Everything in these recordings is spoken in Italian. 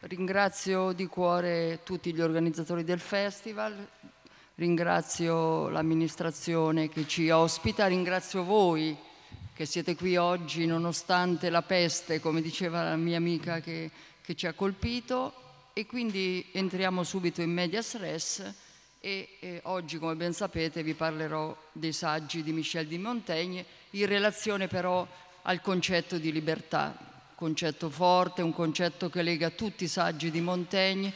ringrazio di cuore tutti gli organizzatori del festival, ringrazio l'amministrazione che ci ospita, ringrazio voi che siete qui oggi nonostante la peste, come diceva la mia amica che, che ci ha colpito. E quindi entriamo subito in medias res e eh, oggi come ben sapete vi parlerò dei saggi di Michel de Montaigne in relazione però al concetto di libertà, concetto forte, un concetto che lega tutti i saggi di Montaigne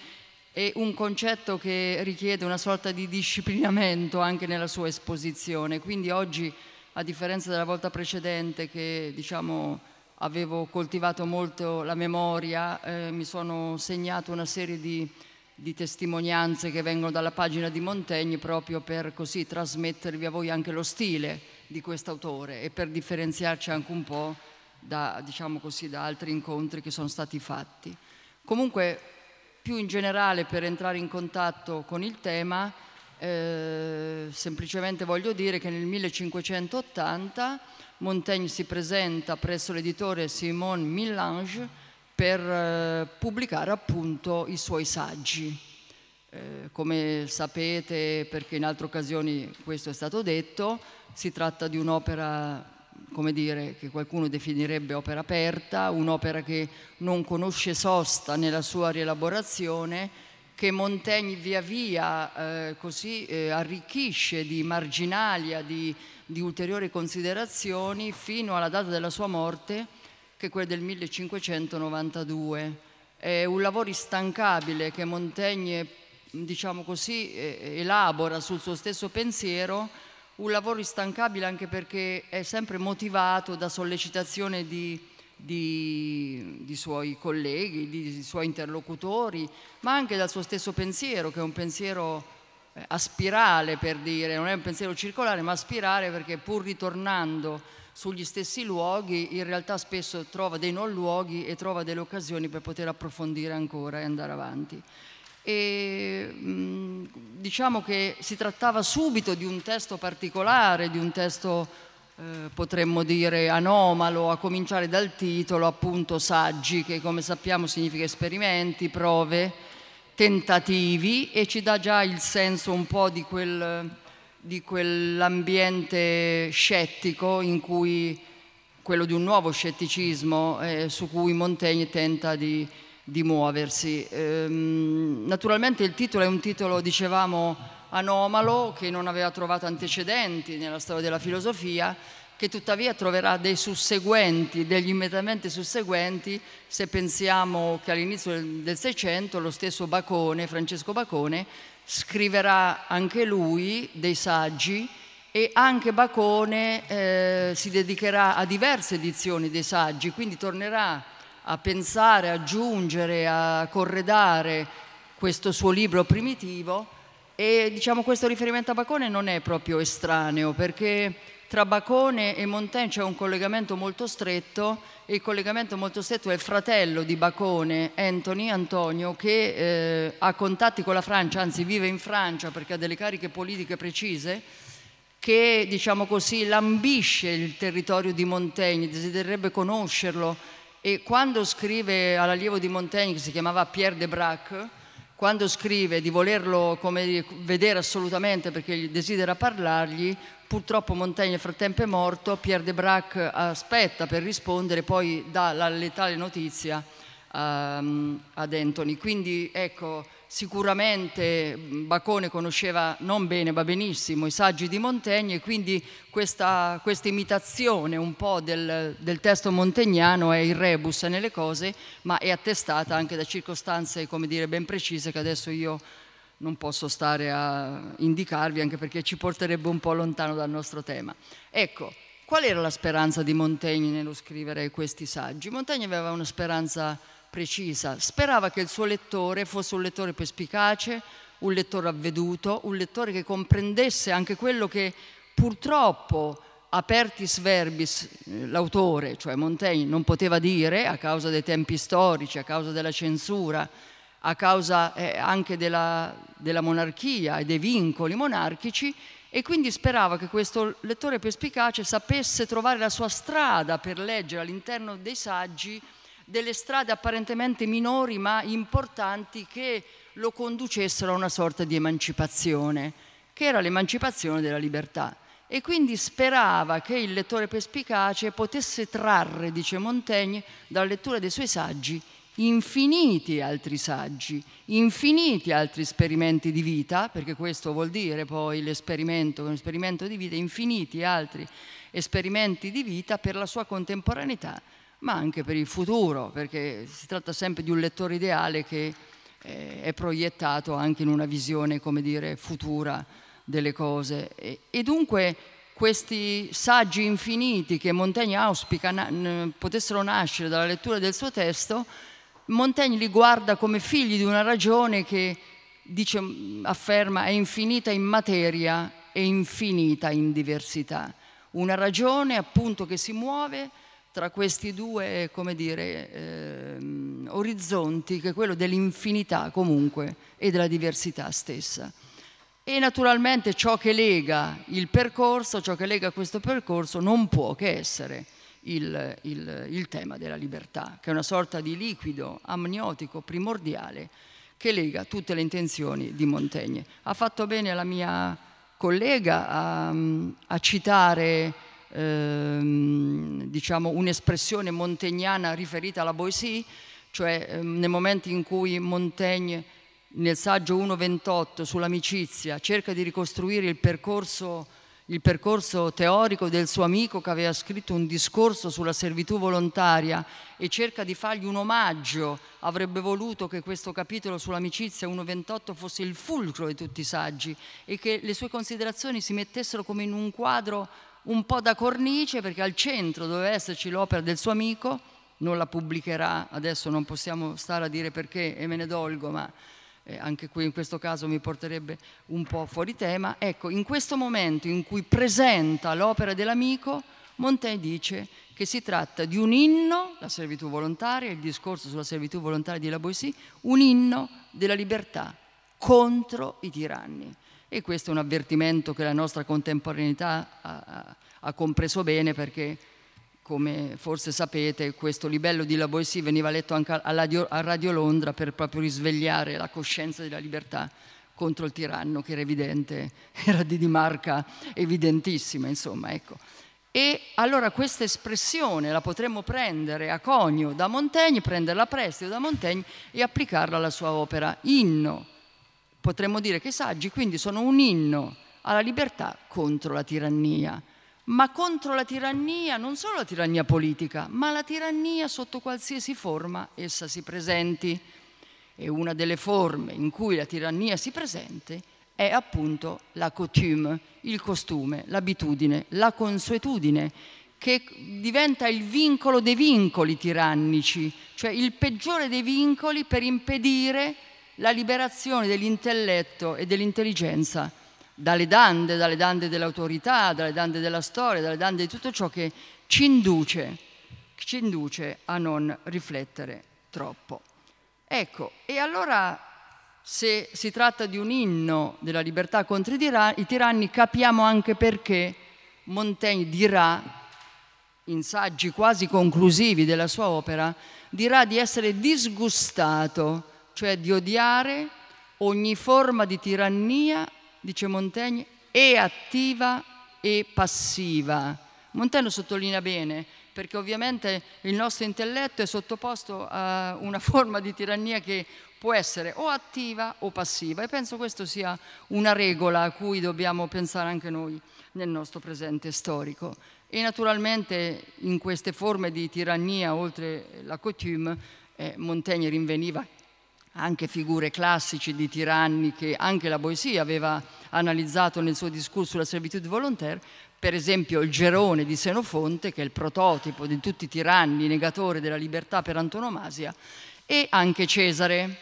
e un concetto che richiede una sorta di disciplinamento anche nella sua esposizione. Quindi oggi a differenza della volta precedente che diciamo, avevo coltivato molto la memoria, eh, mi sono segnato una serie di, di, testimonianze che vengono dalla pagina di Montaigne proprio per così trasmettervi a voi anche lo stile di quest'autore e per differenziarci anche un po' da, diciamo così, da altri incontri che sono stati fatti. Comunque, più in generale, per entrare in contatto con il tema, eh, semplicemente voglio dire che nel 1580 Montaigne si presenta presso l'editore Simon Millange per eh, pubblicare appunto i suoi saggi. Eh, come sapete, perché in altre occasioni questo è stato detto, si tratta di un'opera come dire, che qualcuno definirebbe opera aperta, un'opera che non conosce sosta nella sua rielaborazione che Montaigne via via eh, così eh, arricchisce di marginalia, di, di, ulteriori considerazioni fino alla data della sua morte, che è quella del 1592. È un lavoro instancabile che Montaigne, diciamo così, eh, elabora sul suo stesso pensiero, un lavoro instancabile anche perché è sempre motivato da sollecitazione di di, di, suoi colleghi, di, di, suoi interlocutori, ma anche dal suo stesso pensiero, che è un pensiero eh, a spirale per dire, non è un pensiero circolare, ma a spirale perché pur ritornando sugli stessi luoghi, in realtà spesso trova dei non luoghi e trova delle occasioni per poter approfondire ancora e andare avanti. E, diciamo che si trattava subito di un testo particolare, di un testo eh, potremmo dire anomalo, a cominciare dal titolo, appunto saggi, che come sappiamo significa esperimenti, prove, tentativi e ci dà già il senso un po' di, quel, di quell'ambiente scettico in cui quello di un nuovo scetticismo eh, su cui Montaigne tenta di, di muoversi. Ehm, naturalmente il titolo è un titolo, dicevamo, anomalo che non aveva trovato antecedenti nella storia della filosofia, che tuttavia troverà dei susseguenti, degli immediatamente susseguenti, se pensiamo che all'inizio del Seicento lo stesso Bacone, Francesco Bacone, scriverà anche lui dei saggi e anche Bacone eh, si dedicherà a diverse edizioni dei saggi, quindi tornerà a pensare, a aggiungere, a corredare questo suo libro primitivo e diciamo questo riferimento a Bacone non è proprio estraneo perché tra Bacone e Montaigne c'è un collegamento molto stretto e il collegamento molto stretto è il fratello di Bacone, Anthony Antonio, che eh, ha contatti con la Francia, anzi vive in Francia perché ha delle cariche politiche precise, che diciamo così lambisce il territorio di Montaigne, desidererebbe conoscerlo e quando scrive all'allievo di Montaigne che si chiamava Pierre de Brac, quando scrive di volerlo come, vedere assolutamente perché desidera parlargli, purtroppo Montaigne nel frattempo è morto, Pierre de Brac aspetta per rispondere, poi dà la letale notizia um, ad Anthony. Quindi ecco, sicuramente Bacone conosceva non bene ma benissimo i saggi di Montaigne e quindi questa, questa imitazione un po' del, del, testo montegnano è il rebus nelle cose ma è attestata anche da circostanze come dire ben precise che adesso io non posso stare a indicarvi anche perché ci porterebbe un po' lontano dal nostro tema. Ecco, qual era la speranza di Montaigne nello scrivere questi saggi? Montaigne aveva una speranza precisa. Sperava che il suo lettore fosse un lettore perspicace, un lettore avveduto, un lettore che comprendesse anche quello che purtroppo apertis verbis l'autore, cioè Montaigne, non poteva dire a causa dei tempi storici, a causa della censura, a causa eh, anche della, della monarchia e dei vincoli monarchici e quindi sperava che questo lettore perspicace sapesse trovare la sua strada per leggere all'interno dei saggi delle strade apparentemente minori ma importanti che lo conducessero a una sorta di emancipazione, che era l'emancipazione della libertà. E quindi sperava che il lettore perspicace potesse trarre, dice Montaigne, dalla lettura dei suoi saggi infiniti altri saggi, infiniti altri esperimenti di vita, perché questo vuol dire poi l'esperimento, un esperimento di vita, infiniti altri esperimenti di vita per la sua contemporaneità, ma anche per il futuro, perché si tratta sempre di un lettore ideale che eh, è proiettato anche in una visione, come dire, futura delle cose. E, e dunque questi saggi infiniti che Montaigne auspica na- potessero nascere dalla lettura del suo testo, Montaigne li guarda come figli di una ragione che dice, afferma è infinita in materia e infinita in diversità. Una ragione appunto che si muove tra questi due, dire, eh, orizzonti, che è quello dell'infinità comunque e della diversità stessa. E naturalmente ciò che lega il percorso, ciò che lega questo percorso non può che essere il, il, il tema della libertà, che è una sorta di liquido amniotico primordiale che lega tutte le intenzioni di Montaigne. Ha fatto bene la mia collega a, a citare ehm, diciamo, un'espressione montagnana riferita alla Boissy, cioè ehm, nel momento in cui Montaigne nel saggio 1.28 sull'amicizia cerca di ricostruire il percorso il percorso teorico del suo amico che aveva scritto un discorso sulla servitù volontaria e cerca di fargli un omaggio, avrebbe voluto che questo capitolo sull'amicizia 1.28 fosse il fulcro di tutti i saggi e che le sue considerazioni si mettessero come in un quadro un po' da cornice perché al centro doveva esserci l'opera del suo amico, non la pubblicherà, adesso non possiamo stare a dire perché e me ne dolgo, ma eh, anche qui in questo caso mi porterebbe un po' fuori tema, ecco, in questo momento in cui presenta l'opera dell'amico, Montaigne dice che si tratta di un inno, la servitù volontaria, il discorso sulla servitù volontaria di La Boissy, un inno della libertà contro i tiranni. E questo è un avvertimento che la nostra contemporaneità ha, ha, compreso bene perché come forse sapete, questo livello di La Boissy veniva letto anche a Radio, a Radio Londra per proprio risvegliare la coscienza della libertà contro il tiranno, che era evidente, era di, di marca evidentissima, insomma, ecco. E allora questa espressione la potremmo prendere a conio da Montaigne, prenderla a prestito da Montaigne e applicarla alla sua opera. Inno. Potremmo dire che i saggi quindi sono un inno alla libertà contro la tirannia ma contro la tirannia, non solo la tirannia politica, ma la tirannia sotto qualsiasi forma essa si presenti. E una delle forme in cui la tirannia si presente è appunto la coutume, il costume, l'abitudine, la consuetudine, che diventa il vincolo dei vincoli tirannici, cioè il peggiore dei vincoli per impedire la liberazione dell'intelletto e dell'intelligenza dalle dande, dalle dande dell'autorità, dalle dande della storia, dalle dande di tutto ciò che ci induce, ci induce a non riflettere troppo. Ecco, e allora se si tratta di un inno della libertà contro i tiranni, capiamo anche perché Montaigne dirà, in saggi quasi conclusivi della sua opera, dirà di essere disgustato, cioè di odiare ogni forma di tirannia dice Montaigne, è attiva e passiva. Montaigne sottolinea bene perché ovviamente il nostro intelletto è sottoposto a una forma di tirannia che può essere o attiva o passiva e penso questo sia una regola a cui dobbiamo pensare anche noi nel nostro presente storico. E naturalmente in queste forme di tirannia, oltre la coutume, eh, Montaigne rinveniva anche figure classici di tiranni che anche la Boissy aveva analizzato nel suo discorso sulla servitù volontaire, per esempio il Gerone di Senofonte, che è il prototipo di tutti i tiranni negatori della libertà per antonomasia, e anche Cesare.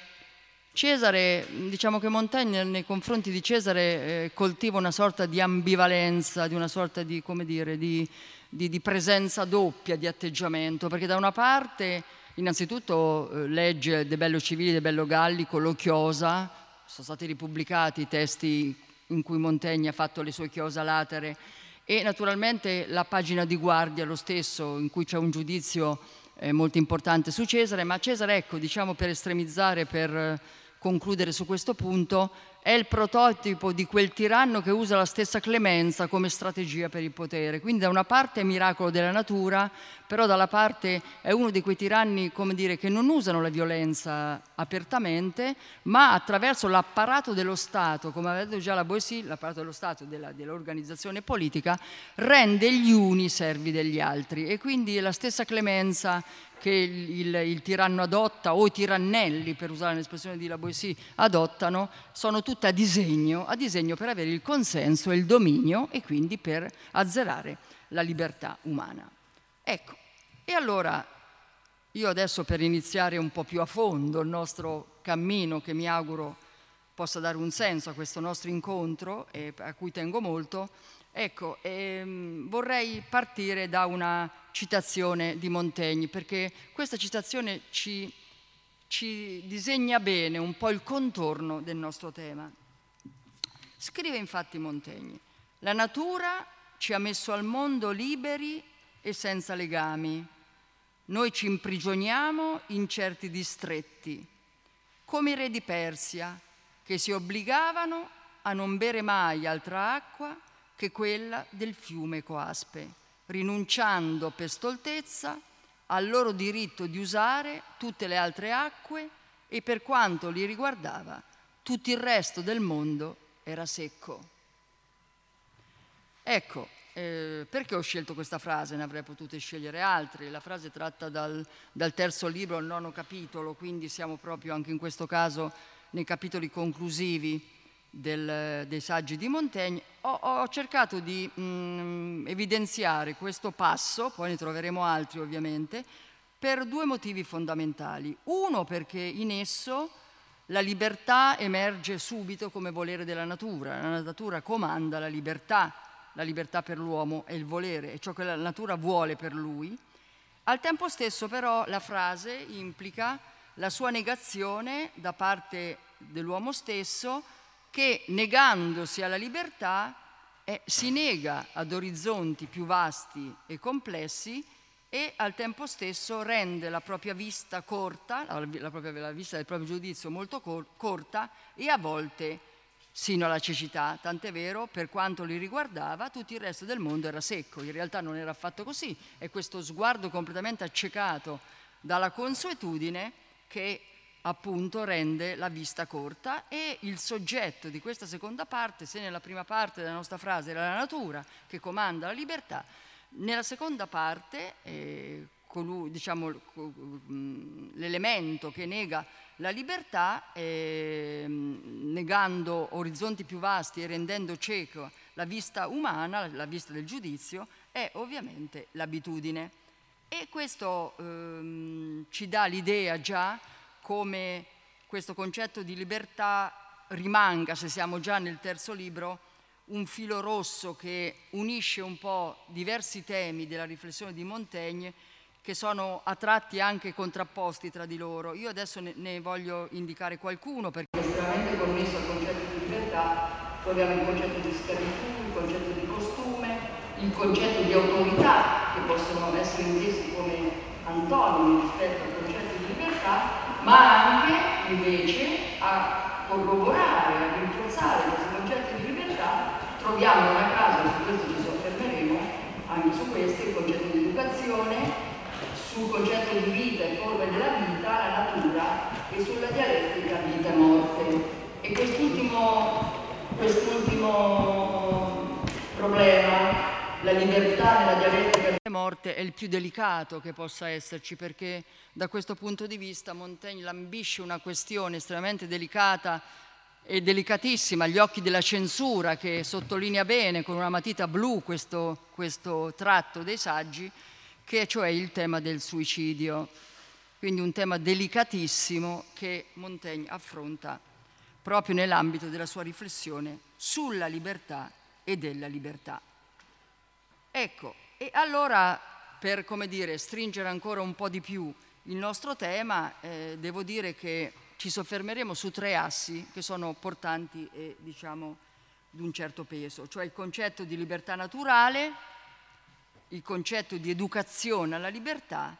Cesare, diciamo che Montaigne nei confronti di Cesare eh, coltiva una sorta di ambivalenza, di una sorta di, dire, di, di, di presenza doppia di atteggiamento, perché da una parte Innanzitutto eh, legge De Bello Civili, De Bello Gallico, lo chiosa, sono stati ripubblicati i testi in cui Montaigne ha fatto le sue chiosa latere e naturalmente la pagina di guardia, lo stesso, in cui c'è un giudizio eh, molto importante su Cesare, ma Cesare, ecco, diciamo per estremizzare, per concludere su questo punto, è il prototipo di quel tiranno che usa la stessa clemenza come strategia per il potere. Quindi da una parte è miracolo della natura, però dalla parte è uno di quei tiranni, come dire, che non usano la violenza apertamente, ma attraverso l'apparato dello Stato, come aveva detto già la Boissy, l'apparato dello Stato della, dell'organizzazione politica, rende gli uni servi degli altri. E quindi la stessa clemenza che il, il, il, tiranno adotta o i tirannelli, per usare l'espressione di La Boissy, adottano, sono tutte a disegno, a disegno per avere il consenso e il dominio e quindi per azzerare la libertà umana. Ecco, e allora io adesso per iniziare un po' più a fondo il nostro cammino, che mi auguro possa dare un senso a questo nostro incontro e a cui tengo molto, ecco, ehm, vorrei partire da una citazione di Montaigne, perché questa citazione ci, ci disegna bene un po' il contorno del nostro tema. Scrive infatti Montaigne, la natura ci ha messo al mondo liberi e senza legami. Noi ci imprigioniamo in certi distretti, come i re di Persia, che si obbligavano a non bere mai altra acqua che quella del fiume Coaspe rinunciando per stoltezza al loro diritto di usare tutte le altre acque e per quanto li riguardava tutto il resto del mondo era secco. Ecco, eh, perché ho scelto questa frase? Ne avrei potute scegliere altre. La frase tratta dal, dal terzo libro, il nono capitolo, quindi siamo proprio anche in questo caso nei capitoli conclusivi del, dei saggi di Montaigne, ho, ho cercato di mh, mm, evidenziare questo passo, poi ne troveremo altri ovviamente, per due motivi fondamentali. Uno perché in esso la libertà emerge subito come volere della natura, la natura comanda la libertà, la libertà per l'uomo è il volere, è ciò che la natura vuole per lui. Al tempo stesso però la frase implica la sua negazione da parte dell'uomo stesso che negandosi alla libertà eh, si nega ad orizzonti più vasti e complessi e al tempo stesso rende la propria vista corta, la, propria, la vista del proprio giudizio molto cor- corta e a volte sino alla cecità, tant'è vero per quanto li riguardava tutto il resto del mondo era secco, in realtà non era affatto così, è questo sguardo completamente accecato dalla consuetudine che appunto rende la vista corta e il soggetto di questa seconda parte, se nella prima parte della nostra frase era la natura che comanda la libertà, nella seconda parte eh, colui, diciamo, l'elemento che nega la libertà, eh, negando orizzonti più vasti e rendendo cieco la vista umana, la vista del giudizio, è ovviamente l'abitudine. E questo ehm, ci dà l'idea già come questo concetto di libertà rimanga, se siamo già nel terzo libro, un filo rosso che unisce un po' diversi temi della riflessione di Montaigne che sono a tratti anche contrapposti tra di loro. Io adesso ne, ne voglio indicare qualcuno perché è estremamente connesso al concetto di libertà. Troviamo il concetto di schiavitù, il concetto di costume, il concetto di autorità che possono essere intesi come antonimi rispetto al concetto di libertà ma anche invece a corroborare, a rinforzare questo concetto di libertà, troviamo una casa, su questo ci soffermeremo, anche su questo, il concetto di sul concetto di vita e forme della vita, la natura e sulla dialettica vita e morte. E quest'ultimo, quest'ultimo problema la libertà nella dialettica della morte è il più delicato che possa esserci perché da questo punto di vista Montaigne lambisce una questione estremamente delicata e delicatissima agli occhi della censura che sottolinea bene con una matita blu questo, questo tratto dei saggi, che è cioè il tema del suicidio. Quindi un tema delicatissimo che Montaigne affronta proprio nell'ambito della sua riflessione sulla libertà e della libertà. Ecco, e allora per come dire, stringere ancora un po' di più il nostro tema, eh, devo dire che ci soffermeremo su tre assi che sono portanti e diciamo di un certo peso, cioè il concetto di libertà naturale, il concetto di educazione alla libertà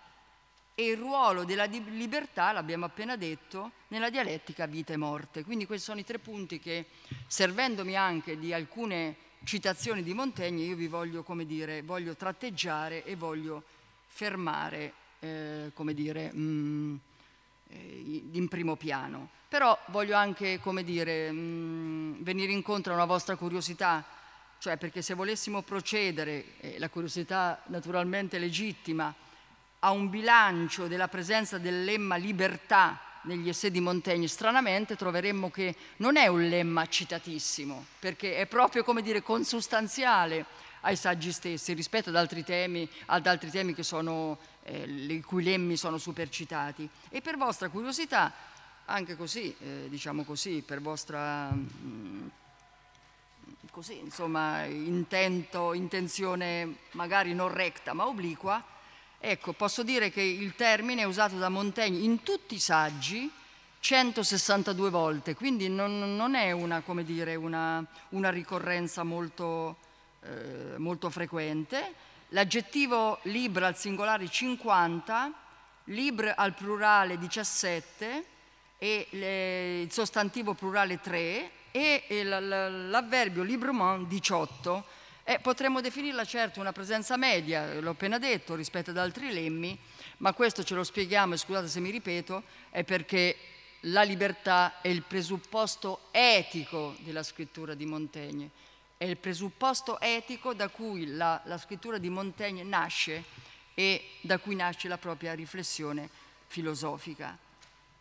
e il ruolo della libertà, l'abbiamo appena detto, nella dialettica vita e morte. Quindi questi sono i tre punti che, servendomi anche di alcune citazioni di Montaigne, io vi voglio, come dire, voglio tratteggiare e voglio fermare, eh, come dire, mh, mm, eh, in primo piano. Però voglio anche, come dire, mh, mm, venire incontro a una vostra curiosità, cioè perché se volessimo procedere, eh, la curiosità naturalmente legittima, a un bilancio della presenza del lemma libertà negli essai di Montaigne, stranamente troveremmo che non è un lemma citatissimo, perché è proprio, come dire, consustanziale ai saggi stessi rispetto ad altri temi, ad altri temi sono, eh, i cui lemmi sono supercitati. E per vostra curiosità, anche così, eh, diciamo così, per vostra... Mh, mm, così, insomma, intento, intenzione magari non recta ma obliqua, Ecco, posso dire che il termine è usato da Montaigne in tutti i saggi 162 volte, quindi non, non è una, dire, una, una, ricorrenza molto, eh, molto frequente. L'aggettivo libre al singolare 50, libre al plurale 17 e le, il sostantivo plurale 3 e, l'avverbio librement 18 eh, potremmo definirla certo una presenza media, l'ho appena detto, rispetto ad altri lemmi, ma questo ce lo spieghiamo, e scusate se mi ripeto, è perché la libertà è il presupposto etico della scrittura di Montaigne, è il presupposto etico da cui la, la scrittura di Montaigne nasce e da cui nasce la propria riflessione filosofica.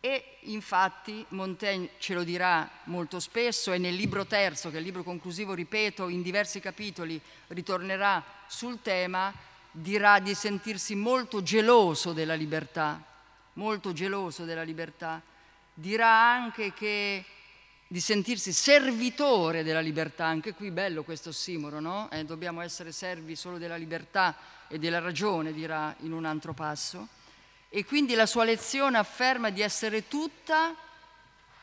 E infatti Montaigne ce lo dirà molto spesso e nel libro terzo, che è il libro conclusivo, ripeto, in diversi capitoli ritornerà sul tema, dirà di sentirsi molto geloso della libertà, molto geloso della libertà. Dirà anche che di sentirsi servitore della libertà, anche qui bello questo ossimoro, no? Eh, dobbiamo essere servi solo della libertà e della ragione, dirà in un altro passo e quindi la sua lezione afferma di essere tutta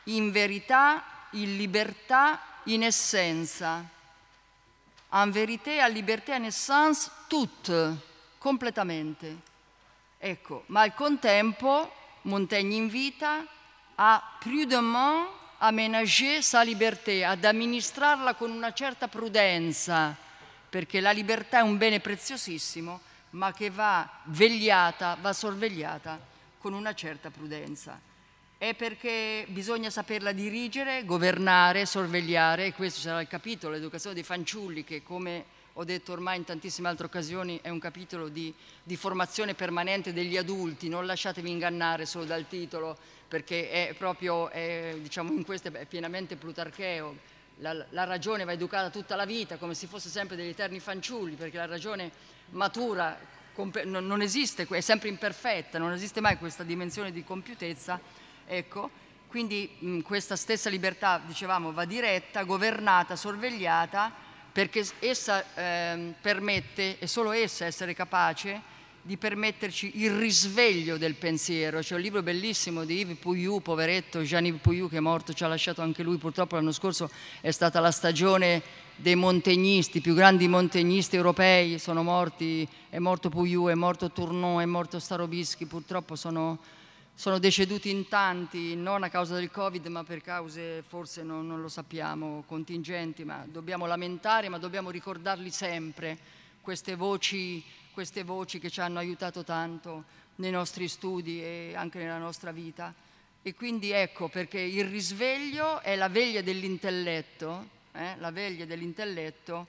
in verità, in libertà, in essenza. En vérité, en liberté, en essence, toute, completamente. Ecco, ma al contempo Montaigne invita a prudemment aménager sa liberté, ad amministrarla con una certa prudenza, perché la libertà è un bene preziosissimo ma che va vegliata, va sorvegliata con una certa prudenza. È perché bisogna saperla dirigere, governare, sorvegliare, e questo sarà il capitolo, l'educazione dei fanciulli, che come ho detto ormai in tantissime altre occasioni è un capitolo di, di formazione permanente degli adulti, non lasciatevi ingannare solo dal titolo, perché è proprio, è, diciamo, in questo è pienamente plutarcheo. La, la ragione va educata tutta la vita, come se fosse sempre degli eterni fanciulli, perché la ragione matura, non esiste, è sempre imperfetta, non esiste mai questa dimensione di compiutezza, ecco, quindi mh, questa stessa libertà, dicevamo, va diretta, governata, sorvegliata, perché essa eh, permette, e solo essa essere capace, di permetterci il risveglio del pensiero. C'è un libro bellissimo di Yves Pouillou, poveretto, Jean-Yves Pouillou che è morto, ci ha lasciato anche lui, purtroppo l'anno scorso è stata la stagione dei montegnisti, i più grandi montegnisti europei sono morti, è morto Pouillou, è morto Tournon, è morto Starobischi, purtroppo sono, sono, deceduti in tanti, non a causa del Covid, ma per cause forse non, non lo sappiamo, contingenti, ma dobbiamo lamentare, ma dobbiamo ricordarli sempre, queste voci queste voci che ci hanno aiutato tanto nei nostri studi e anche nella nostra vita. E quindi ecco perché il risveglio è la veglia dell'intelletto, eh, la veglia dell'intelletto,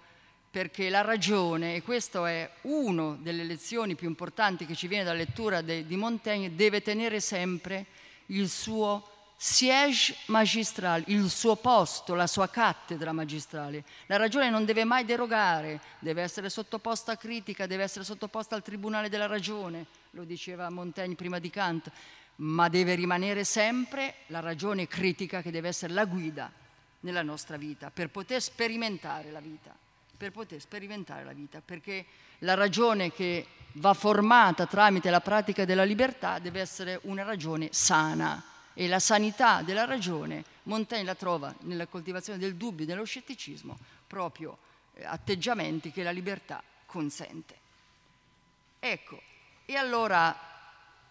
perché la ragione, e questa è una delle lezioni più importanti che ci viene dalla lettura de, di Montaigne, deve tenere sempre il suo siège magistrale, il suo posto, la sua cattedra magistrale. La ragione non deve mai derogare, deve essere sottoposta a critica, deve essere sottoposta al tribunale della ragione, lo diceva Montaigne prima di Kant, ma deve rimanere sempre la ragione critica che deve essere la guida nella nostra vita per poter sperimentare la vita, per poter sperimentare la vita, perché la ragione che va formata tramite la pratica della libertà deve essere una ragione sana e la sanità della ragione, Montaigne la trova nella coltivazione del dubbio e dello scetticismo, proprio eh, atteggiamenti che la libertà consente. Ecco, e allora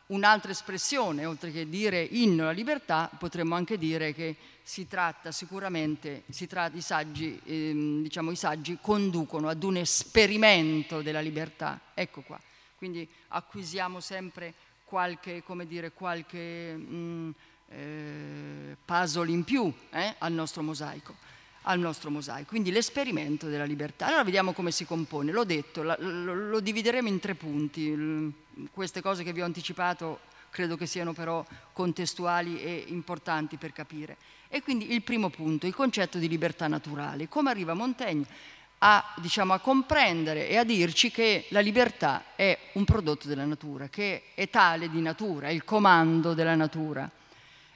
un'altra espressione, oltre che dire inno alla libertà, potremmo anche dire che si tratta sicuramente, si tratta, i, saggi, ehm, diciamo, i saggi conducono ad un esperimento della libertà. Ecco qua. Quindi acquisiamo sempre qualche, come dire, qualche mh, mm, eh, puzzle in più eh, al nostro mosaico al nostro mosaico, quindi l'esperimento della libertà. Allora vediamo come si compone, l'ho detto, lo, lo, divideremo in tre punti, queste cose che vi ho anticipato credo che siano però contestuali e importanti per capire. E quindi il primo punto, il concetto di libertà naturale, come arriva Montaigne a, diciamo, a comprendere e a dirci che la libertà è un prodotto della natura, che è tale di natura, è il comando della natura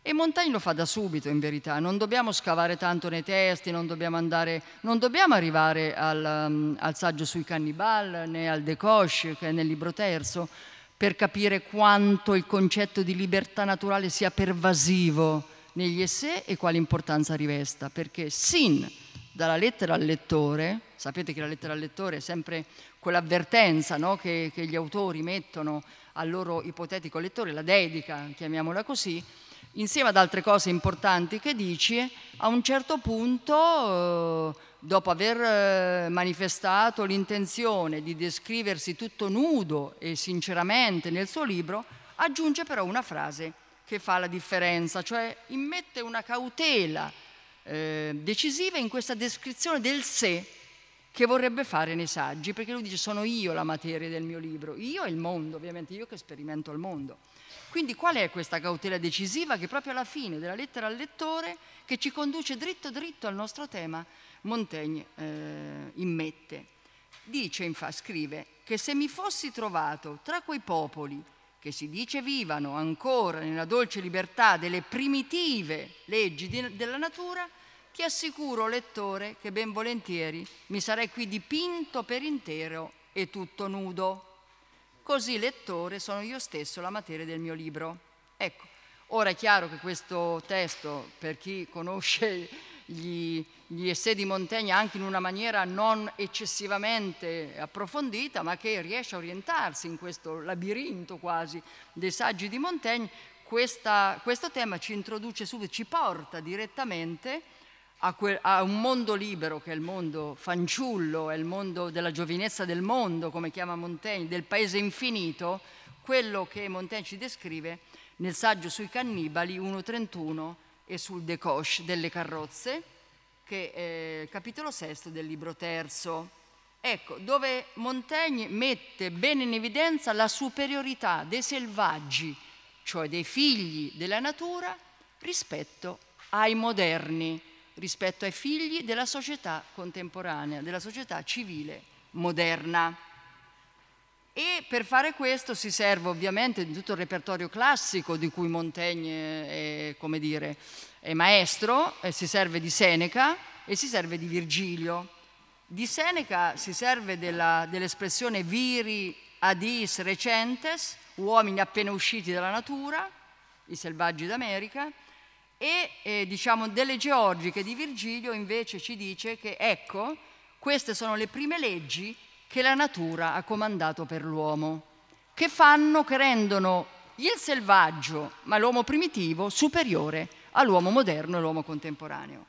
e Montaigne lo fa da subito, in verità. Non dobbiamo scavare tanto nei testi, non dobbiamo, andare, non dobbiamo arrivare al, um, al, saggio sui cannibal né al Decoche, che è nel libro terzo, per capire quanto il concetto di libertà naturale sia pervasivo negli essè e quale importanza rivesta. Perché sin dalla lettera al lettore, sapete che la lettera al lettore è sempre quell'avvertenza no? che, che gli autori mettono al loro ipotetico lettore, la dedica, chiamiamola così, insieme ad altre cose importanti che dici, a un certo punto, eh, dopo aver eh, manifestato l'intenzione di descriversi tutto nudo e sinceramente nel suo libro, aggiunge però una frase che fa la differenza, cioè immette una cautela eh, decisiva in questa descrizione del sé che vorrebbe fare nei saggi, perché lui dice sono io la materia del mio libro, io e il mondo, ovviamente io che sperimento il mondo. Quindi qual è questa cautela decisiva che proprio alla fine della lettera al lettore, che ci conduce dritto dritto al nostro tema, Montaigne eh, immette. Dice, infatti, scrive, che se mi fossi trovato tra quei popoli che si dice vivano ancora nella dolce libertà delle primitive leggi di, della natura, ti assicuro, lettore, che ben volentieri mi sarei qui dipinto per intero e tutto nudo. Così, lettore, sono io stesso la materia del mio libro. Ecco, ora è chiaro che questo testo, per chi conosce gli, gli essè di Montaigne anche in una maniera non eccessivamente approfondita, ma che riesce a orientarsi in questo labirinto quasi dei saggi di Montaigne, questa, questo tema ci introduce subito, ci porta direttamente a, que- a, un mondo libero che è il mondo fanciullo, è il mondo della giovinezza del mondo, come chiama Montaigne, del paese infinito, quello che Montaigne ci descrive nel saggio sui cannibali 1.31 e sul Decoche delle carrozze, che è il capitolo sesto del libro terzo. Ecco, dove Montaigne mette bene in evidenza la superiorità dei selvaggi, cioè dei figli della natura, rispetto ai moderni rispetto ai figli della società contemporanea, della società civile moderna. E per fare questo si serve ovviamente di tutto il repertorio classico di cui Montaigne è, dire, è maestro, si serve di Seneca e si serve di Virgilio. Di Seneca si serve della, dell'espressione viri adis recentes, uomini appena usciti dalla natura, i selvaggi d'America, e eh, diciamo delle georgiche di Virgilio invece ci dice che ecco, queste sono le prime leggi che la natura ha comandato per l'uomo, che fanno, che rendono il selvaggio, ma l'uomo primitivo, superiore all'uomo moderno e all'uomo contemporaneo.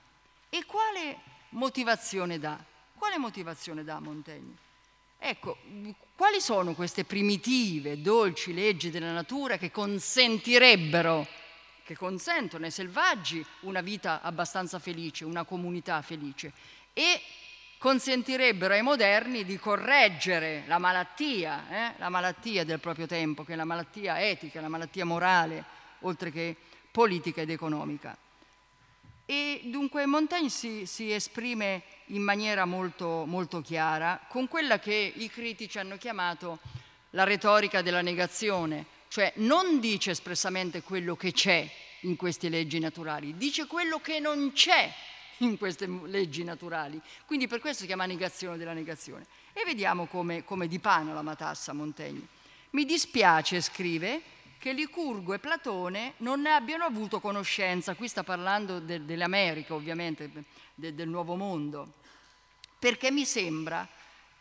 E quale motivazione dà? Quale motivazione dà Montaigne? Ecco, quali sono queste primitive, dolci leggi della natura che consentirebbero che consentono ai selvaggi una vita abbastanza felice, una comunità felice e consentirebbero ai moderni di correggere la malattia, eh? la malattia del proprio tempo, che è la malattia etica, la malattia morale, oltre che politica ed economica. E dunque Montaigne si, si esprime in maniera molto, molto chiara con quella che i critici hanno chiamato la retorica della negazione, cioè non dice espressamente quello che c'è in queste leggi naturali, dice quello che non c'è in queste leggi naturali. Quindi per questo si chiama negazione della negazione. E vediamo come, come dipana la matassa Montaigne. Mi dispiace, scrive, che Licurgo e Platone non ne abbiano avuto conoscenza, qui sta parlando de, dell'America ovviamente, de, del nuovo mondo, perché mi sembra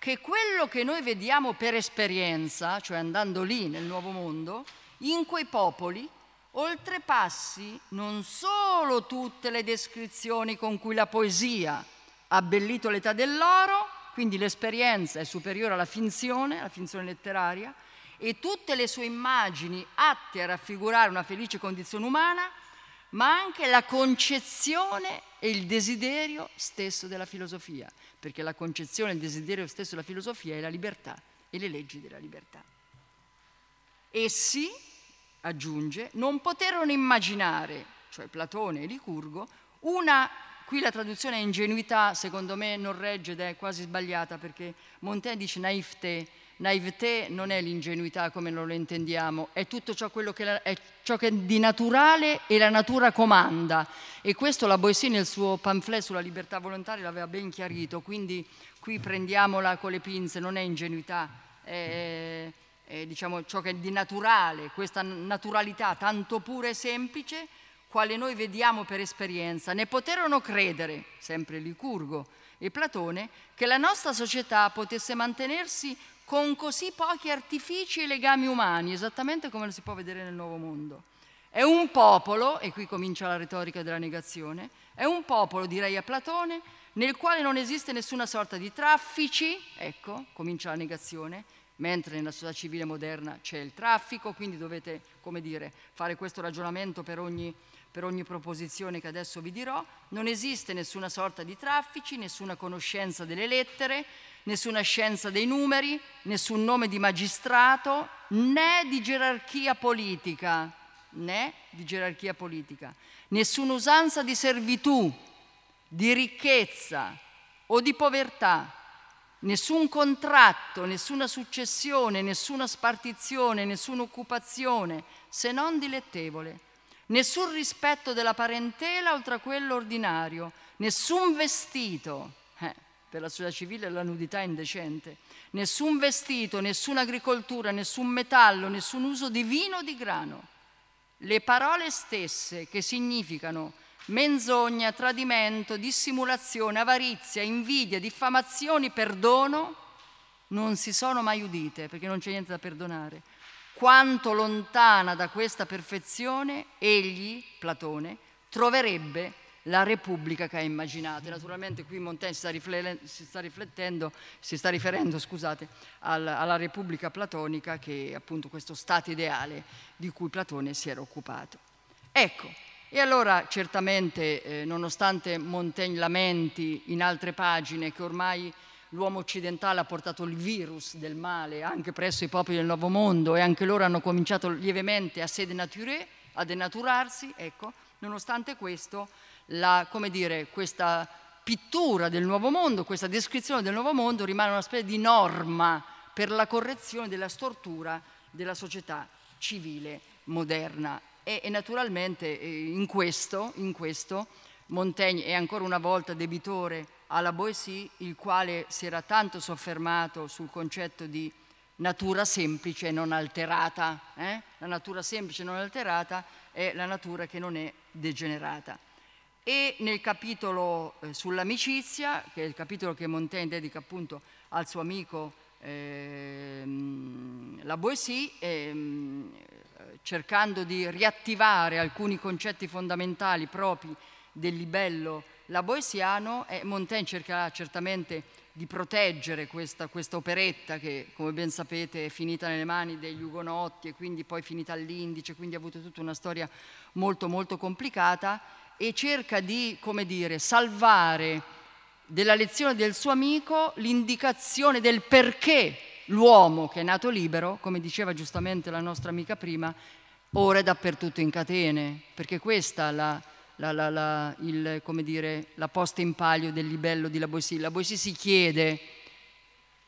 che quello che noi vediamo per esperienza, cioè andando lì nel nuovo mondo, in quei popoli oltrepassi non solo tutte le descrizioni con cui la poesia ha abbellito l'età dell'oro, quindi l'esperienza è superiore alla finzione, alla finzione letteraria, e tutte le sue immagini atte a raffigurare una felice condizione umana, ma anche la concezione e il desiderio stesso della filosofia, perché la concezione e il desiderio stesso della filosofia è la libertà e le leggi della libertà. Essi, aggiunge, non poterono immaginare, cioè Platone e Licurgo, una, qui la traduzione è ingenuità, secondo me non regge ed è quasi sbagliata perché Montaigne dice naivete, naivete non è l'ingenuità come non lo intendiamo, è tutto ciò, che, è ciò che è di naturale e la natura comanda. E questo la Boissy nel suo pamphlet sulla libertà volontaria l'aveva ben chiarito, quindi qui prendiamola con le pinze, non è ingenuità, è, è diciamo, ciò che è di naturale, questa naturalità tanto pura e semplice, quale noi vediamo per esperienza. Ne poterono credere, sempre Licurgo e Platone, che la nostra società potesse mantenersi con così pochi artifici e legami umani, esattamente come lo si può vedere nel Nuovo Mondo. È un popolo, e qui comincia la retorica della negazione, è un popolo, direi a Platone, nel quale non esiste nessuna sorta di traffici, ecco, comincia la negazione, mentre nella società civile moderna c'è il traffico, quindi dovete, come dire, fare questo ragionamento per ogni, per ogni proposizione che adesso vi dirò, non esiste nessuna sorta di traffici, nessuna conoscenza delle lettere, nessuna scienza dei numeri, nessun nome di magistrato, né di gerarchia politica, né di gerarchia politica, nessuna usanza di servitù, di ricchezza o di povertà, nessun contratto, nessuna successione, nessuna spartizione, nessuna occupazione, se non dilettevole, nessun rispetto della parentela oltre a quello ordinario, nessun vestito per la società civile la nudità è indecente. Nessun vestito, nessuna agricoltura, nessun metallo, nessun uso di vino o di grano. Le parole stesse che significano menzogna, tradimento, dissimulazione, avarizia, invidia, diffamazioni, perdono, non si sono mai udite perché non c'è niente da perdonare. Quanto lontana da questa perfezione egli, Platone, troverebbe la Repubblica che ha immaginato. Naturalmente qui Montaigne si sta, si sta riflettendo, si sta riferendo scusate, alla, alla Repubblica platonica che è appunto questo stato ideale di cui Platone si era occupato. Ecco, e allora certamente eh, nonostante Montaigne lamenti in altre pagine che ormai l'uomo occidentale ha portato il virus del male anche presso i popoli del Nuovo Mondo e anche loro hanno cominciato lievemente a se denaturare, a denaturarsi, ecco, nonostante questo la, dire, questa pittura del nuovo mondo, questa descrizione del nuovo mondo rimane una specie di norma per la correzione della stortura della società civile moderna. E, e naturalmente eh, in questo, in questo Montaigne è ancora una volta debitore alla Boissy, il quale si era tanto soffermato sul concetto di natura semplice e non alterata. Eh? La natura semplice e non alterata è la natura che non è degenerata. E nel capitolo eh, sull'amicizia, che è il capitolo che Montaigne dedica appunto al suo amico eh, la Boissy, eh, cercando di riattivare alcuni concetti fondamentali propri del libello laboesiano, eh, Montaigne cercherà certamente di proteggere questa, questa, operetta che, come ben sapete, è finita nelle mani degli ugonotti e quindi poi finita all'indice, quindi ha avuto tutta una storia molto molto complicata e cerca di, come dire, salvare della lezione del suo amico l'indicazione del perché l'uomo che è nato libero, come diceva giustamente la nostra amica prima, ora è dappertutto in catene, perché questa la, la, la, la, il, dire, la posta in palio del libello di La Boissy. La Boissy si chiede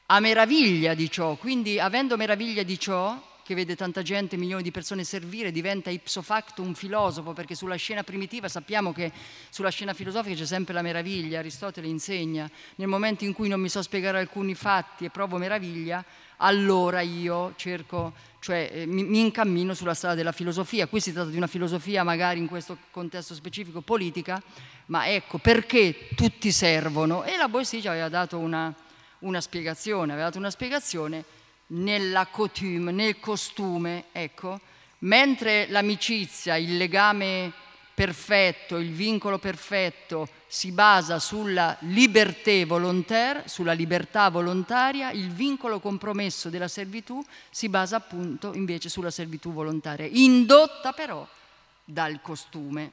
a meraviglia di ciò, quindi avendo meraviglia di ciò, che vede tanta gente, milioni di persone servire, diventa ipso facto un filosofo, perché sulla scena primitiva sappiamo che sulla scena filosofica c'è sempre la meraviglia, Aristotele insegna, nel momento in cui non mi so spiegare alcuni fatti e provo meraviglia, allora io cerco, cioè eh, mi, mi, incammino sulla strada della filosofia. Qui si tratta di una filosofia magari in questo contesto specifico politica, ma ecco perché tutti servono. E la Boissy ci aveva dato una, una spiegazione, aveva dato una spiegazione nella coutume, nel costume, ecco, Mentre l'amicizia, il legame perfetto, il vincolo perfetto si basa sulla liberté volontaire, sulla libertà volontaria, il vincolo compromesso della servitù si basa appunto invece sulla servitù volontaria, indotta però dal costume.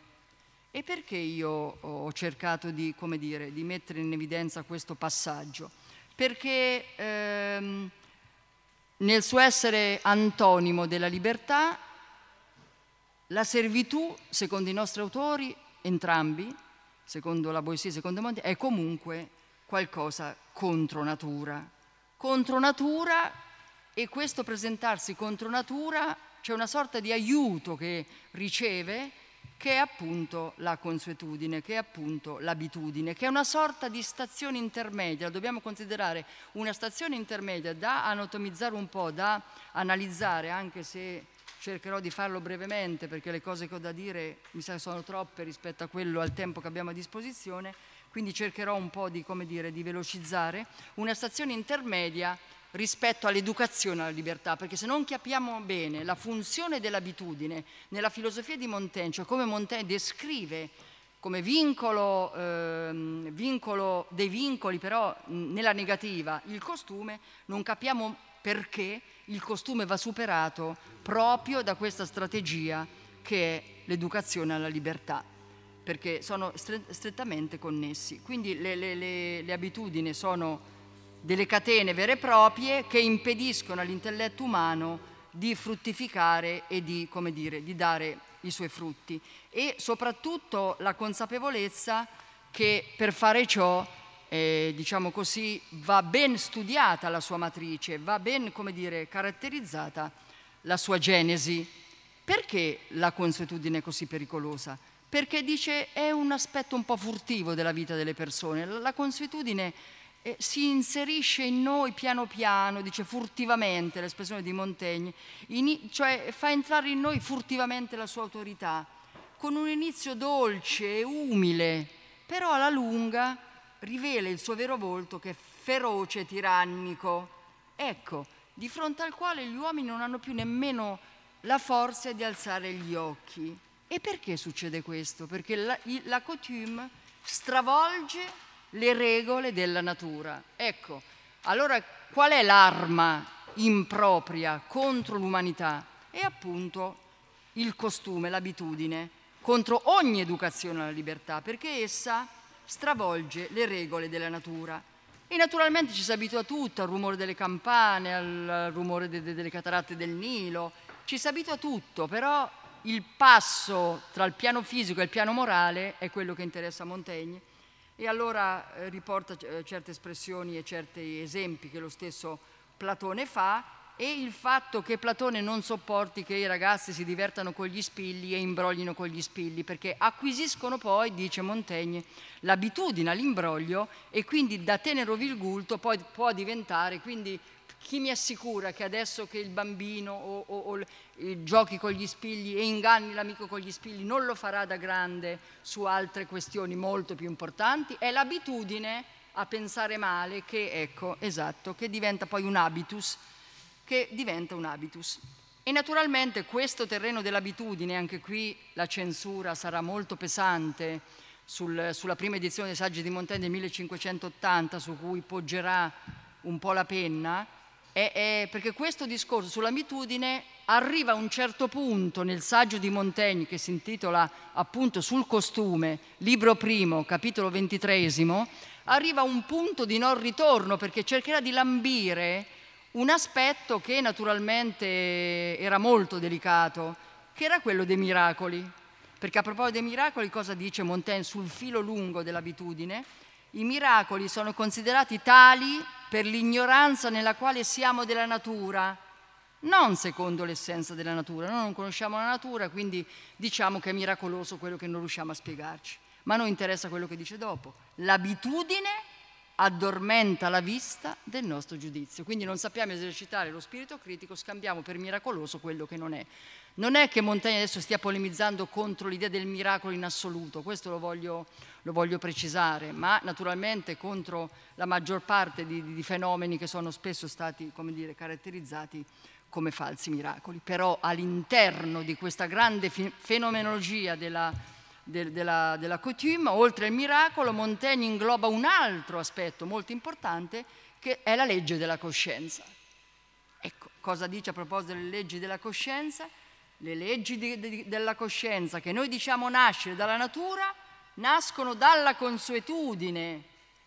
E perché io ho cercato di, dire, di mettere in evidenza questo passaggio? Perché ehm, nel suo essere antonimo della libertà, la servitù, secondo i nostri autori, entrambi, secondo la Boisie e secondo Monti, è comunque qualcosa contro natura. Contro natura e questo presentarsi contro natura c'è una sorta di aiuto che riceve che è appunto la consuetudine, che è appunto l'abitudine, che è una sorta di stazione intermedia, dobbiamo considerare una stazione intermedia da anatomizzare un po', da analizzare, anche se cercherò di farlo brevemente perché le cose che ho da dire mi sa sono troppe rispetto a quello al tempo che abbiamo a disposizione, quindi cercherò un po' di, dire, di velocizzare, una stazione intermedia rispetto all'educazione alla libertà, perché se non capiamo bene la funzione dell'abitudine nella filosofia di Montaigne, cioè come Montaigne descrive come vincolo, ehm, vincolo dei vincoli, però nella negativa, il costume, non capiamo perché il costume va superato proprio da questa strategia che è l'educazione alla libertà, perché sono strettamente connessi. Quindi le, le, le, le abitudini sono delle catene vere e proprie che impediscono all'intelletto umano di fruttificare e di, come dire, di dare i suoi frutti e soprattutto la consapevolezza che per fare ciò eh, diciamo così, va ben studiata la sua matrice, va ben come dire, caratterizzata la sua genesi. Perché la consuetudine è così pericolosa? Perché dice è un aspetto un po' furtivo della vita delle persone. La consuetudine eh, si inserisce in noi piano piano, dice furtivamente l'espressione di Montaigne, in, cioè fa entrare in noi furtivamente la sua autorità, con un inizio dolce e umile, però alla lunga rivela il suo vero volto che è feroce e tirannico. Ecco, di fronte al quale gli uomini non hanno più nemmeno la forza di alzare gli occhi. E perché succede questo? Perché la, la coutume stravolge le regole della natura. Ecco, allora qual è l'arma impropria contro l'umanità? È appunto il costume, l'abitudine, contro ogni educazione alla libertà, perché essa stravolge le regole della natura. E naturalmente ci si abitua a tutto, al rumore delle campane, al rumore de- de- delle cataratte del Nilo, ci si abitua a tutto, però il passo tra il piano fisico e il piano morale è quello che interessa a Montaigne e allora eh, riporta eh, certe espressioni e certi esempi che lo stesso Platone fa e il fatto che Platone non sopporti che i ragazzi si divertano con gli spilli e imbroglino con gli spilli, perché acquisiscono poi, dice Montaigne, l'abitudine all'imbroglio e quindi da tenero virgulto poi può diventare, quindi chi mi assicura che adesso che il bambino o, o, o giochi con gli spigli e inganni l'amico con gli spigli non lo farà da grande su altre questioni molto più importanti? È l'abitudine a pensare male che, ecco, esatto, che diventa poi un habitus, che diventa un habitus. E naturalmente questo terreno dell'abitudine, anche qui la censura sarà molto pesante sul, sulla prima edizione dei saggi di Montaigne del 1580, su cui poggerà un po' la penna, è, è perché questo discorso sull'abitudine arriva a un certo punto nel saggio di Montaigne che si intitola appunto sul costume, libro primo, capitolo ventitresimo, arriva a un punto di non ritorno perché cercherà di lambire un aspetto che naturalmente era molto delicato, che era quello dei miracoli. Perché a proposito dei miracoli cosa dice Montaigne sul filo lungo dell'abitudine? I miracoli sono considerati tali per l'ignoranza nella quale siamo della natura, non secondo l'essenza della natura. Noi non conosciamo la natura, quindi diciamo che è miracoloso quello che non riusciamo a spiegarci. Ma a noi interessa quello che dice dopo. L'abitudine addormenta la vista del nostro giudizio. Quindi non sappiamo esercitare lo spirito critico, scambiamo per miracoloso quello che non è. Non è che Montaigne adesso stia polemizzando contro l'idea del miracolo in assoluto, questo lo voglio, lo voglio precisare, ma naturalmente contro la maggior parte di, di, fenomeni che sono spesso stati dire, caratterizzati come falsi miracoli. Però all'interno di questa grande fenomenologia della, de, della, della coutume, oltre al miracolo, Montaigne ingloba un altro aspetto molto importante che è la legge della coscienza. Ecco, cosa dice a proposito delle leggi della coscienza? Le leggi di, di, della coscienza che noi diciamo nascere dalla natura nascono dalla consuetudine.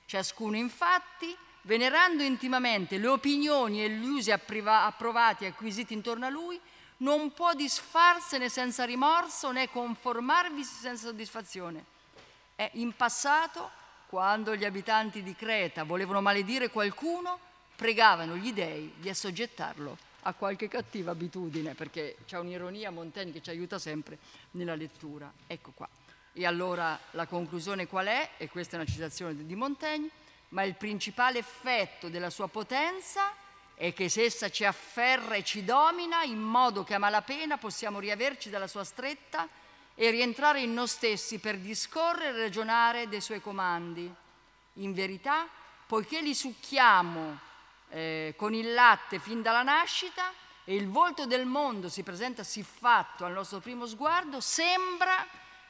Ciascuno infatti, venerando intimamente le opinioni e gli usi approvati e acquisiti intorno a lui, non può disfarsene senza rimorso né conformarvisi senza soddisfazione. È in passato, quando gli abitanti di Creta volevano maledire qualcuno, pregavano gli dei di assoggettarlo a qualche cattiva abitudine, perché c'è un'ironia Montaigne che ci aiuta sempre nella lettura. Ecco qua. E allora la conclusione qual è? E questa è una citazione di Montaigne, ma il principale effetto della sua potenza è che se essa ci afferra e ci domina, in modo che a malapena possiamo riaverci dalla sua stretta e rientrare in noi stessi per discorrere e ragionare dei suoi comandi. In verità, poiché li succhiamo eh, con il latte fin dalla nascita e il volto del mondo si presenta siffatto al nostro primo sguardo, sembra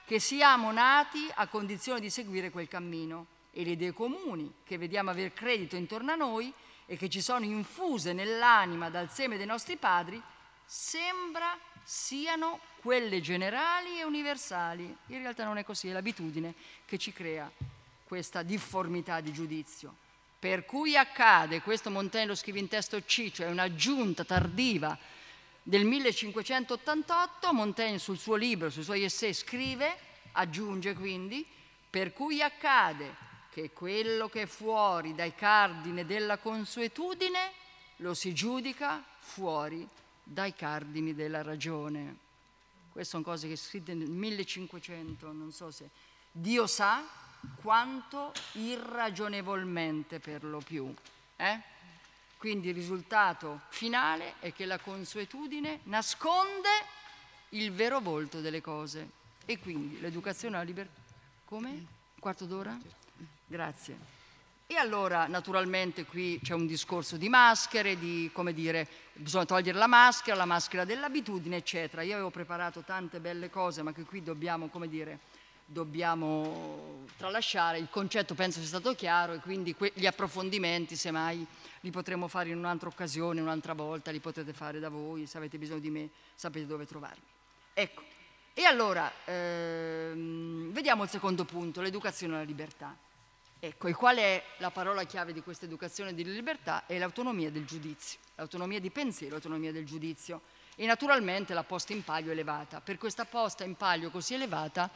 che siamo nati a condizione di seguire quel cammino e le idee comuni che vediamo aver credito intorno a noi e che ci sono infuse nell'anima dal seme dei nostri padri, sembra siano quelle generali e universali. In realtà non è così, è l'abitudine che ci crea questa difformità di giudizio. Per cui accade, questo Montaigne lo scrive in testo C, cioè un'aggiunta tardiva del 1588, Montaigne sul suo libro, sui suoi essay scrive, aggiunge quindi, per cui accade che quello che è fuori dai cardini della consuetudine lo si giudica fuori dai cardini della ragione. Queste sono cose che scritte nel 1500, non so se Dio sa quanto irragionevolmente per lo più. Eh? Quindi il risultato finale è che la consuetudine nasconde il vero volto delle cose e quindi l'educazione alla libertà. Come? Quarto d'ora? Grazie. E allora naturalmente qui c'è un discorso di maschere, di come dire, bisogna togliere la maschera, la maschera dell'abitudine, eccetera. Io avevo preparato tante belle cose, ma che qui dobbiamo, come dire, dobbiamo tralasciare. Il concetto penso sia stato chiaro e quindi que- gli approfondimenti, semmai, li potremo fare in un'altra occasione, un'altra volta, li potete fare da voi, se avete bisogno di me sapete dove trovarmi. Ecco, e allora ehm, vediamo il secondo punto, l'educazione alla libertà. Ecco, e qual è la parola chiave di questa educazione di libertà? È l'autonomia del giudizio, l'autonomia di pensiero, l'autonomia del giudizio. E naturalmente la posta in palio elevata. Per questa posta in palio così elevata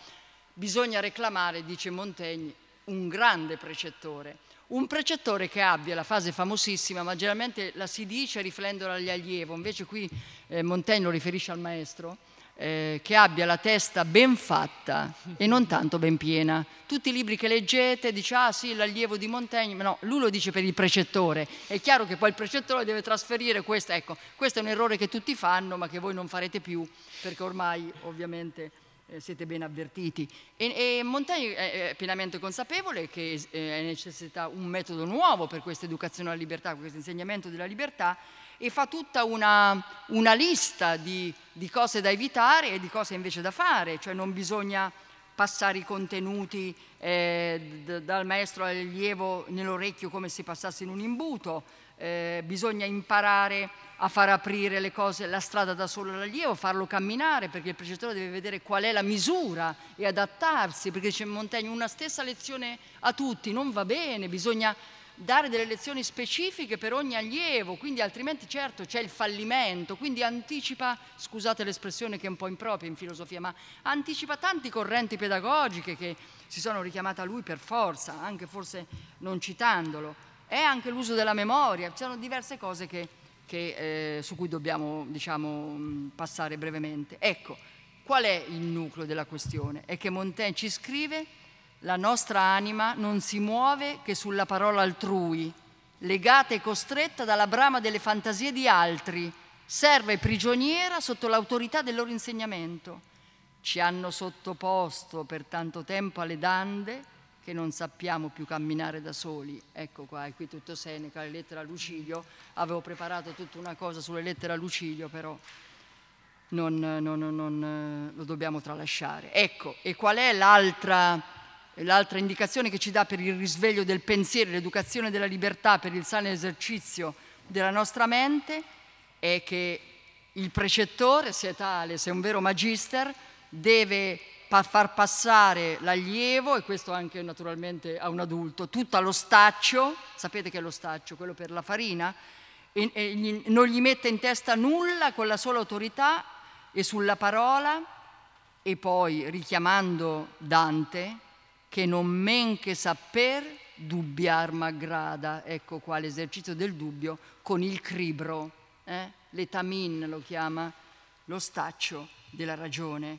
bisogna reclamare, dice Montaigne, un grande precettore. Un precettore che abbia la fase famosissima, ma generalmente la si dice riflendendo agli allievo, invece qui eh, Montaigne lo riferisce al maestro, eh, che abbia la testa ben fatta e non tanto ben piena. Tutti i libri che leggete dice ah sì l'allievo di Montaigne, ma no, lui lo dice per il precettore. È chiaro che poi il precettore deve trasferire questo, ecco, questo è un errore che tutti fanno ma che voi non farete più perché ormai ovviamente eh, siete ben avvertiti. E, e, Montaigne è pienamente consapevole che eh, è necessità un metodo nuovo per questa educazione alla libertà, questo insegnamento della libertà e fa tutta una, una lista di, di, cose da evitare e di cose invece da fare, cioè non bisogna passare i contenuti eh, dal maestro all'allievo nell'orecchio come se passasse in un imbuto, eh, bisogna imparare a far aprire le cose, la strada da solo all'allievo, farlo camminare, perché il precettore deve vedere qual è la misura e adattarsi, perché c'è Montaigne una stessa lezione a tutti, non va bene, bisogna dare delle lezioni specifiche per ogni allievo, quindi altrimenti certo c'è il fallimento, quindi anticipa, scusate l'espressione che è un po' impropria in filosofia, ma anticipa tanti correnti pedagogiche che si sono richiamate a lui per forza, anche forse non citandolo. È anche l'uso della memoria, ci sono diverse cose che, che, eh, su cui dobbiamo diciamo, passare brevemente. Ecco, qual è il nucleo della questione? È che Montaigne ci scrive la nostra anima non si muove che sulla parola altrui, legata e costretta dalla brama delle fantasie di altri, serve prigioniera sotto l'autorità del loro insegnamento. Ci hanno sottoposto per tanto tempo alle dande che non sappiamo più camminare da soli. Ecco qua, è qui tutto Seneca, le lettere a Lucilio. Avevo preparato tutta una cosa sulle lettere a Lucilio, però non, non, non, lo dobbiamo tralasciare. Ecco, e qual è l'altra, l'altra indicazione che ci dà per il risveglio del pensiero, l'educazione della libertà, per il sano esercizio della nostra mente? È che il precettore, se è tale, se è un vero magister, deve far passare l'allievo, e questo anche naturalmente a un adulto, tutto allo staccio, sapete che è lo staccio, quello per la farina, e, e gli, non gli mette in testa nulla con la sola autorità e sulla parola, e poi richiamando Dante, che non men che saper dubbiar m'aggrada, ecco qua l'esercizio del dubbio, con il cribro, eh? l'etamin lo chiama, lo staccio della ragione.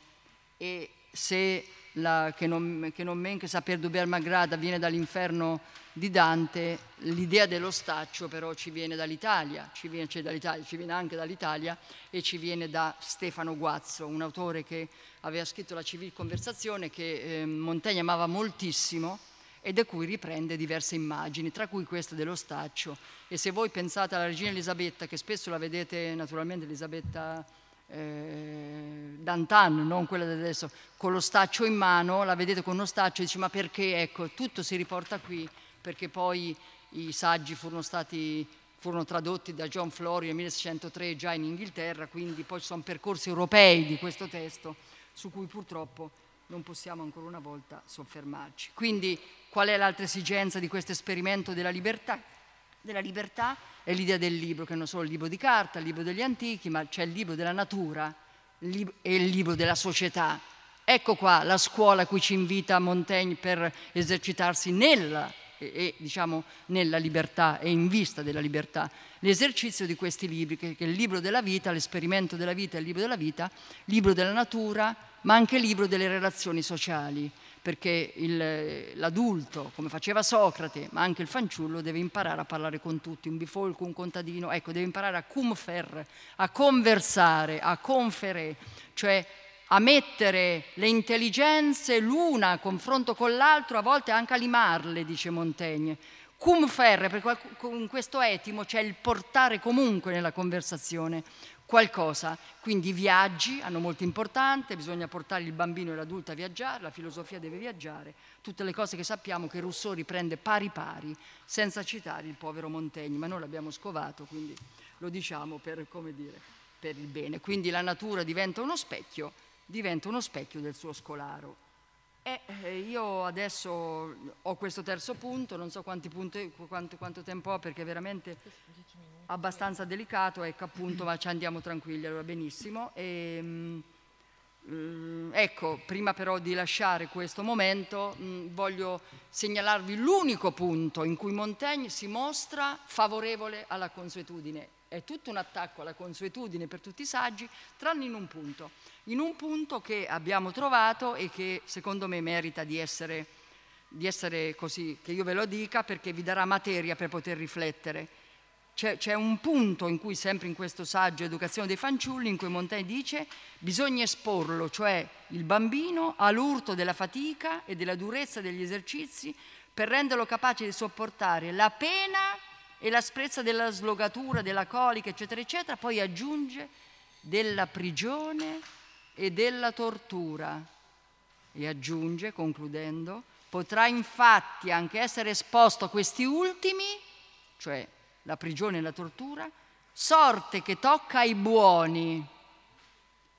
E se la, che, non, che non men che saper dubbiar m'aggrada viene dall'inferno di Dante, l'idea dello staccio però ci viene dall'Italia, ci viene, cioè dall'Italia, ci viene anche dall'Italia e ci viene da Stefano Guazzo, un autore che aveva scritto la Civil Conversazione che eh, Montaigne amava moltissimo e da cui riprende diverse immagini, tra cui questa dello staccio. E se voi pensate alla regina Elisabetta, che spesso la vedete naturalmente Elisabetta eh, d'antan, non quella di adesso, con lo staccio in mano, la vedete con uno staccio e dice ma perché? Ecco, tutto si riporta qui, perché poi i saggi furono stati furono tradotti da John Flory nel 1603 già in Inghilterra, quindi poi ci sono percorsi europei di questo testo su cui purtroppo non possiamo ancora una volta soffermarci. Quindi qual è l'altra esigenza di questo esperimento della libertà? Della libertà è l'idea del libro, che non solo il libro di carta, il libro degli antichi, ma c'è il libro della natura e il libro della società. Ecco qua la scuola a cui ci invita Montaigne per esercitarsi nella, e, diciamo, nella libertà e in vista della libertà. L'esercizio di questi libri, che, che è il libro della vita, l'esperimento della vita il libro della vita, libro della natura, ma anche il libro delle relazioni sociali, perché il, l'adulto, come faceva Socrate, ma anche il fanciullo, deve imparare a parlare con tutti, un bifolco, un contadino, ecco, deve imparare a cumfer, a conversare, a confere, cioè a mettere le intelligenze l'una a confronto con l'altro, a volte anche a limarle, dice Montaigne. Cum ferre, perché in questo etimo c'è il portare comunque nella conversazione qualcosa. Quindi i viaggi hanno molto importante, bisogna portare il bambino e l'adulto a viaggiare, la filosofia deve viaggiare, tutte le cose che sappiamo che Rousseau riprende pari pari, senza citare il povero Montaigne, ma noi l'abbiamo scovato, quindi lo diciamo per, dire, per il bene. Quindi la natura diventa uno specchio, diventa uno specchio del suo scolaro. E eh, io adesso ho questo terzo punto, non so punti, quanto, quanto tempo ho perché veramente abbastanza delicato, ecco appunto, ma ci andiamo tranquilli, allora benissimo. E, mh, mm, ecco, prima però di lasciare questo momento, mm, voglio segnalarvi l'unico punto in cui Montaigne si mostra favorevole alla consuetudine. È tutto un attacco alla consuetudine per tutti i saggi, tranne in un punto. In un punto che abbiamo trovato e che secondo me merita di essere, di essere così, che io ve lo dica, perché vi darà materia per poter riflettere c'è, c'è, un punto in cui, sempre in questo saggio Educazione dei fanciulli, in cui Montaigne dice bisogna esporlo, cioè il bambino, all'urto della fatica e della durezza degli esercizi per renderlo capace di sopportare la pena e l'asprezza della slogatura, della colica, eccetera, eccetera. Poi aggiunge della prigione e della tortura. E aggiunge, concludendo, potrà infatti anche essere esposto a questi ultimi, cioè la prigione e la tortura, sorte che tocca ai buoni,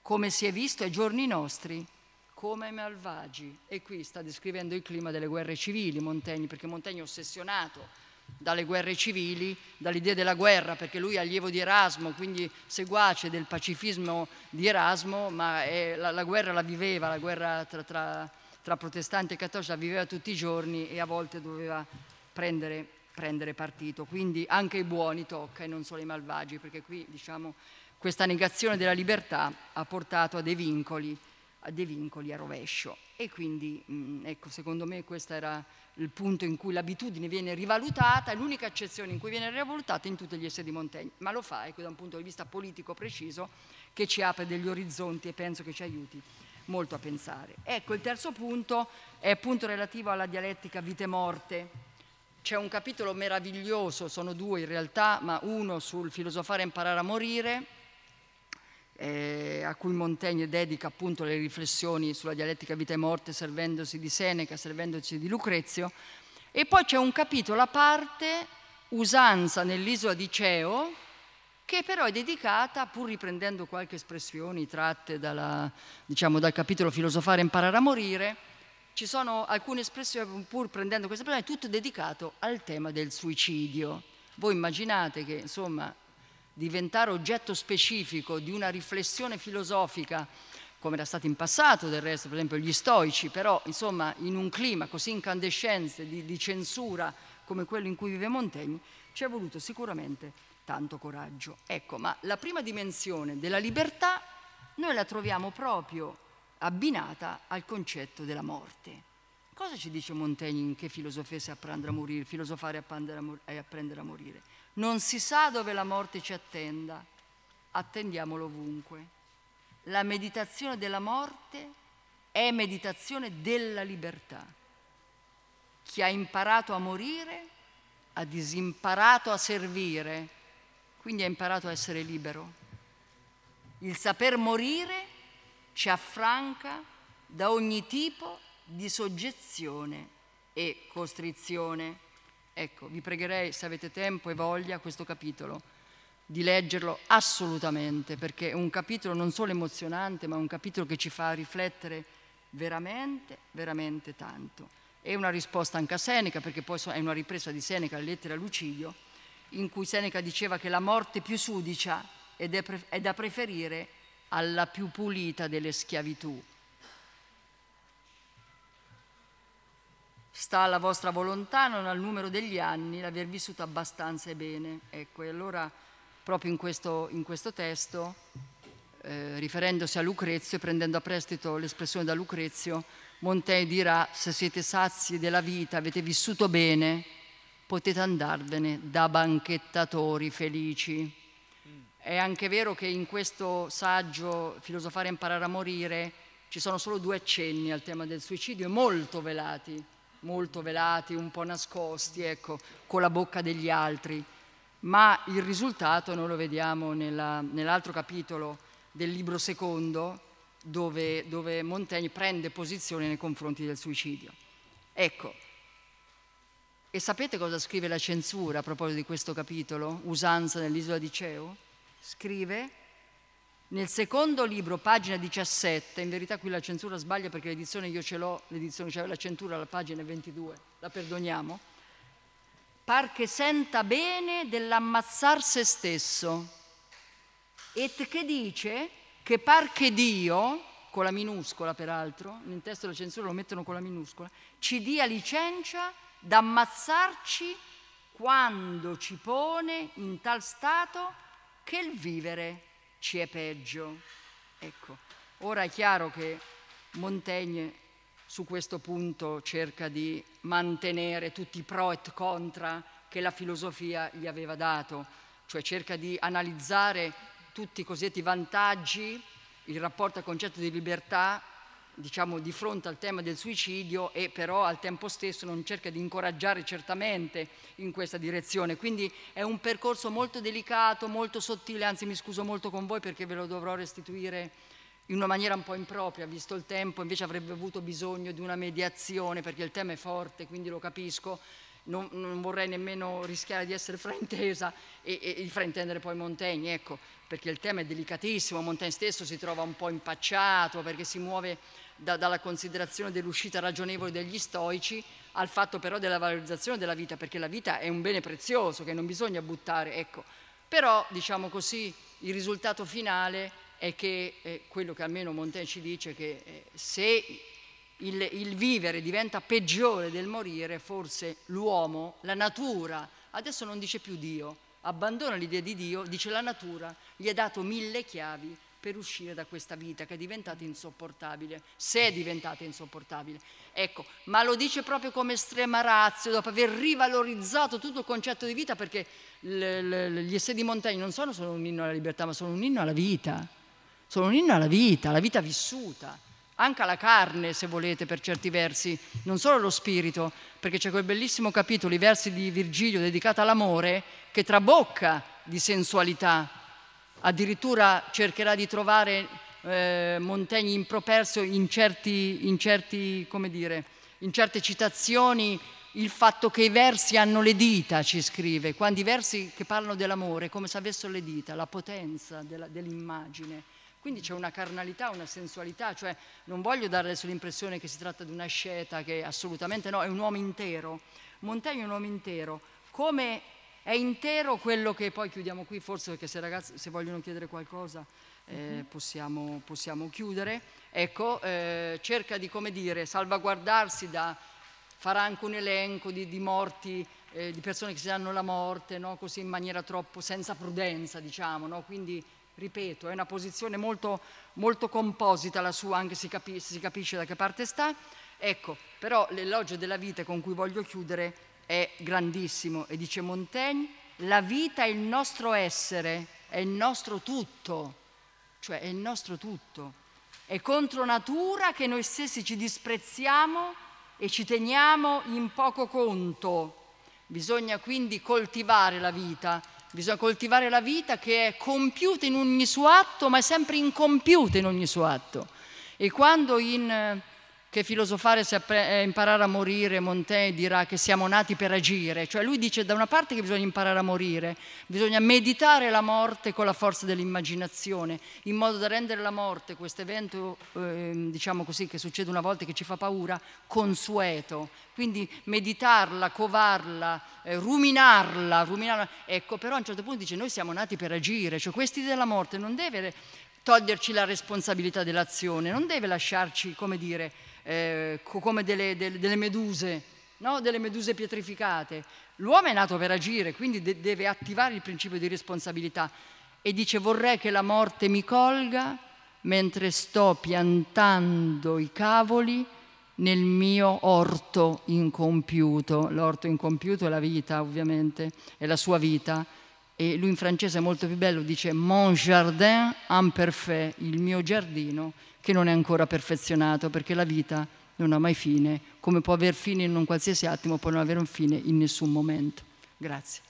come si è visto ai giorni nostri, come ai malvagi. E qui sta descrivendo il clima delle guerre civili Montaigne, perché Montaigne è ossessionato dalle guerre civili, dall'idea della guerra, perché lui è allievo di Erasmo, quindi seguace del pacifismo di Erasmo, ma la, la, guerra la viveva, la guerra tra, tra, tra protestanti e cattolici la viveva tutti i giorni e a volte doveva prendere prendere partito, quindi anche i buoni tocca e non solo i malvagi, perché qui diciamo questa negazione della libertà ha portato a dei vincoli, a, dei vincoli a rovescio. E quindi, mh, ecco, secondo me questo era il punto in cui l'abitudine viene rivalutata, l'unica eccezione in cui viene rivalutata in tutti gli esseri di Montaigne, ma lo fa ecco, da un punto di vista politico preciso che ci apre degli orizzonti e penso che ci aiuti molto a pensare. Ecco, il terzo punto è appunto relativo alla dialettica vite-morte. C'è un capitolo meraviglioso, sono due in realtà, ma uno sul filosofare e imparare a morire, eh, a cui Montaigne dedica appunto le riflessioni sulla dialettica vita e morte servendosi di Seneca, servendosi di Lucrezio, e poi c'è un capitolo a parte, usanza nell'isola di Ceo, che però è dedicata, pur riprendendo qualche espressioni tratte dalla, diciamo, dal capitolo Filosofare e imparare a morire, ci sono alcune espressioni, pur prendendo queste espressioni, tutto dedicato al tema del suicidio. Voi immaginate che, insomma, diventare oggetto specifico di una riflessione filosofica, come era stato in passato del resto, per esempio gli stoici, però insomma in un clima così incandescente di, di censura come quello in cui vive Montaigne, ci è voluto sicuramente tanto coraggio. Ecco, ma la prima dimensione della libertà noi la troviamo proprio abbinata al concetto della morte. Cosa ci dice Montaigne in che filosofia si apprende a morire, filosofare e apprendere a morire? Non si sa dove la morte ci attenda, attendiamolo ovunque. La meditazione della morte è meditazione della libertà. Chi ha imparato a morire ha disimparato a servire quindi ha imparato a essere libero. Il saper morire ci affranca da ogni tipo di soggezione e costrizione. Ecco, vi pregherei, se avete tempo e voglia, questo capitolo, di leggerlo assolutamente, perché è un capitolo non solo emozionante, ma un capitolo che ci fa riflettere veramente, veramente tanto. È una risposta anche a Seneca, perché poi è una ripresa di Seneca, la lettera a Lucidio, in cui Seneca diceva che la morte più sudicia è da preferire alla più pulita delle schiavitù. Sta alla vostra volontà, non al numero degli anni, l'aver vissuto abbastanza e bene. Ecco, e allora proprio in questo, in questo testo, eh, riferendosi a Lucrezio e prendendo a prestito l'espressione da Lucrezio, Montaigne dirà, se siete sazi della vita, avete vissuto bene, potete andarvene da banchettatori felici. È anche vero che in questo saggio Filosofare e imparare a morire ci sono solo due accenni al tema del suicidio, molto velati, molto velati, un po' nascosti, ecco, con la bocca degli altri. Ma il risultato noi lo vediamo nella, nell'altro capitolo del libro secondo, dove, dove Montaigne prende posizione nei confronti del suicidio. Ecco, e sapete cosa scrive la censura a proposito di questo capitolo, Usanza nell'isola di Ceo? Scrive nel secondo libro, pagina 17, in verità qui la censura sbaglia perché l'edizione io ce l'ho, l'edizione c'è la censura alla pagina 22, la perdoniamo, par che senta bene dell'ammazzar se stesso, et che dice? Che par che Dio, con la minuscola peraltro, nel testo della censura lo mettono con la minuscola, ci dia licenza da ammazzarci quando ci pone in tal stato che il vivere ci è peggio. Ecco, ora è chiaro che Montaigne su questo punto cerca di mantenere tutti i pro et contra che la filosofia gli aveva dato, cioè cerca di analizzare tutti i cosiddetti vantaggi, il rapporto al concetto di libertà diciamo, di fronte al tema del suicidio e però al tempo stesso non cerca di incoraggiare certamente in questa direzione. Quindi è un percorso molto delicato, molto sottile, anzi mi scuso molto con voi perché ve lo dovrò restituire in una maniera un po' impropria, visto il tempo, invece avrebbe avuto bisogno di una mediazione perché il tema è forte, quindi lo capisco. Non, non vorrei nemmeno rischiare di essere fraintesa e, e, e fraintendere poi Montaigne, ecco, perché il tema è delicatissimo, Montaigne stesso si trova un po' impacciato perché si muove da, dalla considerazione dell'uscita ragionevole degli stoici al fatto però della valorizzazione della vita, perché la vita è un bene prezioso che non bisogna buttare, ecco. Però, diciamo così, il risultato finale è che eh, quello che almeno Montaigne ci dice che eh, se il, il, vivere diventa peggiore del morire, forse l'uomo, la natura, adesso non dice più Dio, abbandona l'idea di Dio, dice la natura, gli ha dato mille chiavi per uscire da questa vita che è diventata insopportabile, se è diventata insopportabile. Ecco, ma lo dice proprio come estrema razza, dopo aver rivalorizzato tutto il concetto di vita, perché le, le, gli esseri di Montaigne non sono solo un inno alla libertà, ma sono un inno alla vita, sono un inno alla vita, alla vita vissuta, anche alla carne, se volete, per certi versi, non solo allo spirito, perché c'è quel bellissimo capitolo, i versi di Virgilio dedicato all'amore, che trabocca di sensualità. Addirittura cercherà di trovare eh, Montaigne in properso in, certi, in, certi, dire, in certe citazioni il fatto che i versi hanno le dita, ci scrive, quando i versi che parlano dell'amore, come se avessero le dita, la potenza della, dell'immagine. Quindi c'è una carnalità, una sensualità, cioè non voglio dare adesso l'impressione che si tratta di una sceta, che assolutamente no, è un uomo intero. Montaigne è un uomo intero. Come è intero quello che poi chiudiamo qui, forse perché se ragazzi se vogliono chiedere qualcosa eh, mhm. possiamo, possiamo, chiudere. Ecco, eh, cerca di, come dire, salvaguardarsi da, farà anche un elenco di, di morti eh, di persone che si danno la morte, no? così in maniera troppo senza prudenza, diciamo, no? quindi ripeto, è una posizione molto, molto composita la sua, anche se, capi- se si capisce da che parte sta. Ecco, però l'elogio della vita con cui voglio chiudere è grandissimo e dice Montaigne, la vita è il nostro essere, è il nostro tutto, cioè è il nostro tutto. È contro natura che noi stessi ci disprezziamo e ci teniamo in poco conto. Bisogna quindi coltivare la vita Bisogna coltivare la vita che è compiuta in ogni suo atto, ma è sempre incompiuta in ogni suo atto. E quando in che filosofare se imparare a morire, Montaigne dirà che siamo nati per agire, cioè lui dice da una parte che bisogna imparare a morire, bisogna meditare la morte con la forza dell'immaginazione, in modo da rendere la morte, questo evento eh, diciamo così che succede una volta che ci fa paura, consueto, quindi meditarla, covarla, eh, ruminarla, ruminarla, ecco però a un certo punto dice noi siamo nati per agire, cioè questi della morte non deve toglierci la responsabilità dell'azione, non deve lasciarci, come dire, eh, come delle, delle, delle meduse, no? delle meduse pietrificate. L'uomo è nato per agire, quindi de- deve attivare il principio di responsabilità e dice vorrei che la morte mi colga mentre sto piantando i cavoli nel mio orto incompiuto. L'orto incompiuto è la vita, ovviamente, è la sua vita. E lui in francese è molto più bello, dice Mon jardin imparfait, il mio giardino che non è ancora perfezionato, perché la vita non ha mai fine, come può aver fine in un qualsiasi attimo, può non avere un fine in nessun momento. Grazie.